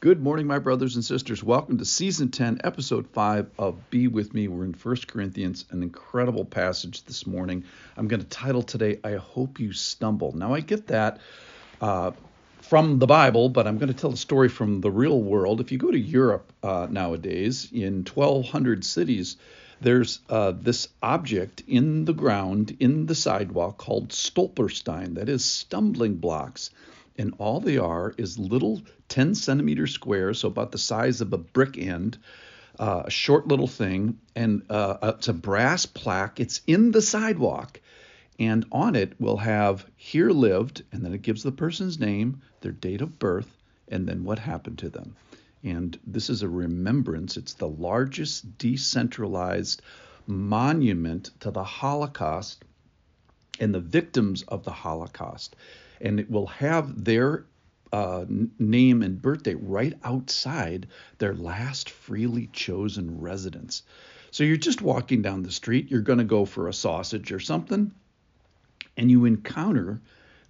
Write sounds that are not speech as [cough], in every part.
Good morning, my brothers and sisters. Welcome to season 10, episode 5 of Be With Me. We're in 1 Corinthians, an incredible passage this morning. I'm going to title today, I Hope You Stumble. Now, I get that uh, from the Bible, but I'm going to tell a story from the real world. If you go to Europe uh, nowadays, in 1,200 cities, there's uh, this object in the ground, in the sidewalk, called Stolperstein, that is, stumbling blocks and all they are is little 10 centimeter squares, so about the size of a brick end, uh, a short little thing, and uh, it's a brass plaque. It's in the sidewalk, and on it will have here lived, and then it gives the person's name, their date of birth, and then what happened to them. And this is a remembrance. It's the largest decentralized monument to the Holocaust and the victims of the Holocaust and it will have their uh, name and birthday right outside their last freely chosen residence. So you're just walking down the street, you're going to go for a sausage or something, and you encounter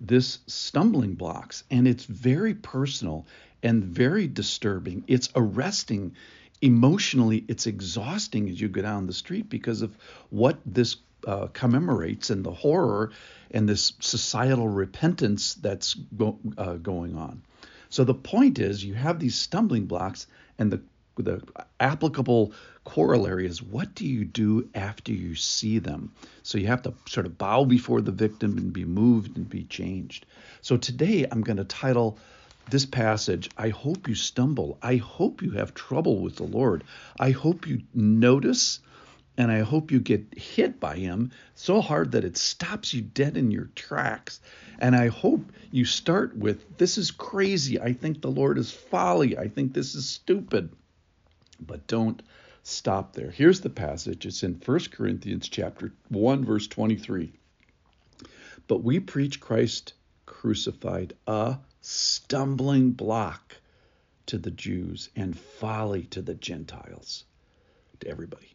this stumbling blocks, and it's very personal and very disturbing. It's arresting emotionally, it's exhausting as you go down the street because of what this uh, commemorates and the horror and this societal repentance that's go, uh, going on. So the point is, you have these stumbling blocks, and the the applicable corollary is what do you do after you see them? So you have to sort of bow before the victim and be moved and be changed. So today I'm going to title this passage, I hope you stumble. I hope you have trouble with the Lord. I hope you notice and I hope you get hit by him so hard that it stops you dead in your tracks. And I hope you start with, This is crazy. I think the Lord is folly. I think this is stupid. But don't stop there. Here's the passage. It's in 1 Corinthians chapter 1 verse 23. But we preach Christ crucified, a stumbling block to the Jews and folly to the Gentiles, to everybody.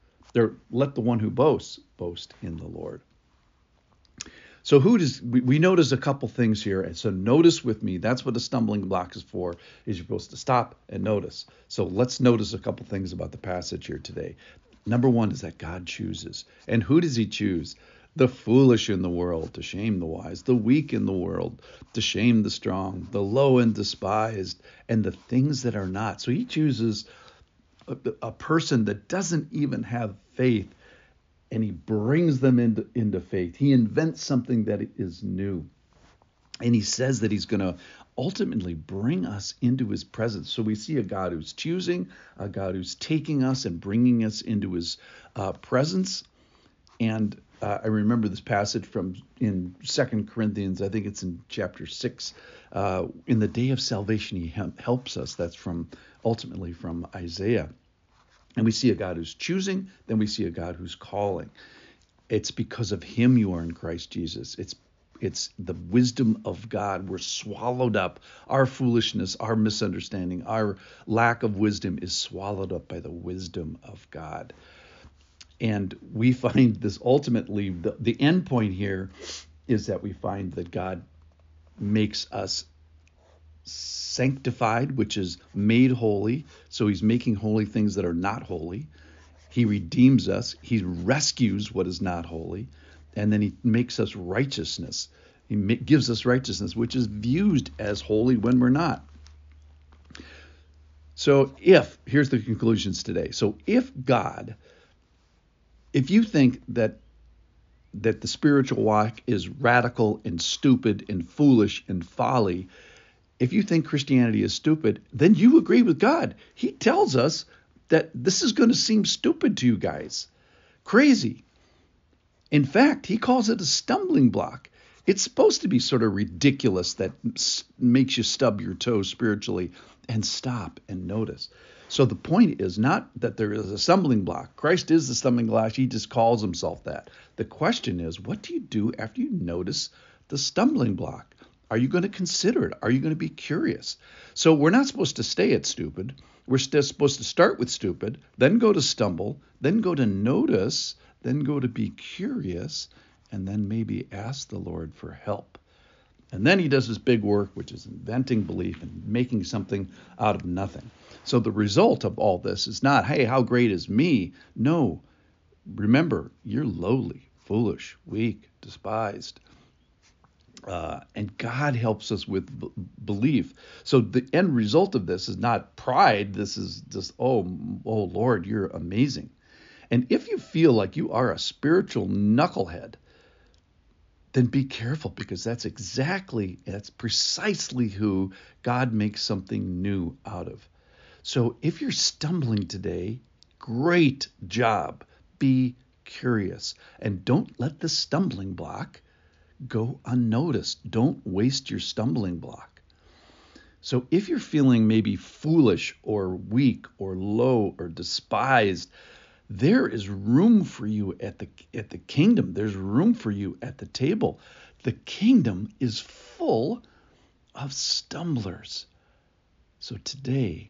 there, let the one who boasts boast in the Lord. So who does we, we notice a couple things here, and so notice with me. That's what a stumbling block is for. Is you're supposed to stop and notice. So let's notice a couple things about the passage here today. Number one is that God chooses, and who does He choose? The foolish in the world to shame the wise, the weak in the world to shame the strong, the low and despised, and the things that are not. So He chooses a, person that doesn't even have faith and he brings them into, into faith. He invents something that is new. And he says that he's going to ultimately bring us into his presence. So we see a God who's choosing, a God who's taking us and bringing us into his uh, presence. And uh, I remember this passage from in Second Corinthians. I think it's in chapter six. Uh, in the day of salvation, he helps us. That's from ultimately from Isaiah. And we see a God who's choosing, then we see a God who's calling. It's because of him you are in Christ Jesus. It's it's the wisdom of God. We're swallowed up. Our foolishness, our misunderstanding, our lack of wisdom is swallowed up by the wisdom of God. And we [laughs] find this ultimately, the, the end point here is that we find that God makes us sanctified, which is made holy. So he's making holy things that are not holy. He redeems us. He rescues what is not holy. And then he makes us righteousness. He gives us righteousness, which is viewed as holy when we're not. So if here's the conclusions today. So if God, if you think that that the spiritual walk is radical and stupid and foolish and folly, if you think Christianity is stupid, then you agree with God. He tells us that this is going to seem stupid to you guys, crazy. In fact, he calls it a stumbling block. It's supposed to be sort of ridiculous that makes you stub your toe spiritually and stop and notice. So the point is not that there is a stumbling block. Christ is the stumbling block. He just calls himself that. The question is, what do you do after you notice the stumbling block? Are you going to consider it? Are you going to be curious? So we're not supposed to stay at stupid. We're supposed to start with stupid, then go to stumble, then go to notice, then go to be curious, and then maybe ask the Lord for help. And then he does his big work, which is inventing belief and making something out of nothing. So the result of all this is not, hey, how great is me? No. Remember, you're lowly, foolish, weak, despised. Uh, and God helps us with b- belief. So the end result of this is not pride. This is just, oh, oh Lord, you're amazing. And if you feel like you are a spiritual knucklehead, then be careful because that's exactly, that's precisely who God makes something new out of. So if you're stumbling today, great job. Be curious and don't let the stumbling block go unnoticed. Don't waste your stumbling block. So if you're feeling maybe foolish or weak or low or despised, there is room for you at the at the kingdom. There's room for you at the table. The kingdom is full of stumblers. So today,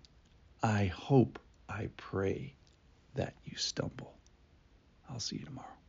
I hope, I pray that you stumble. I'll see you tomorrow.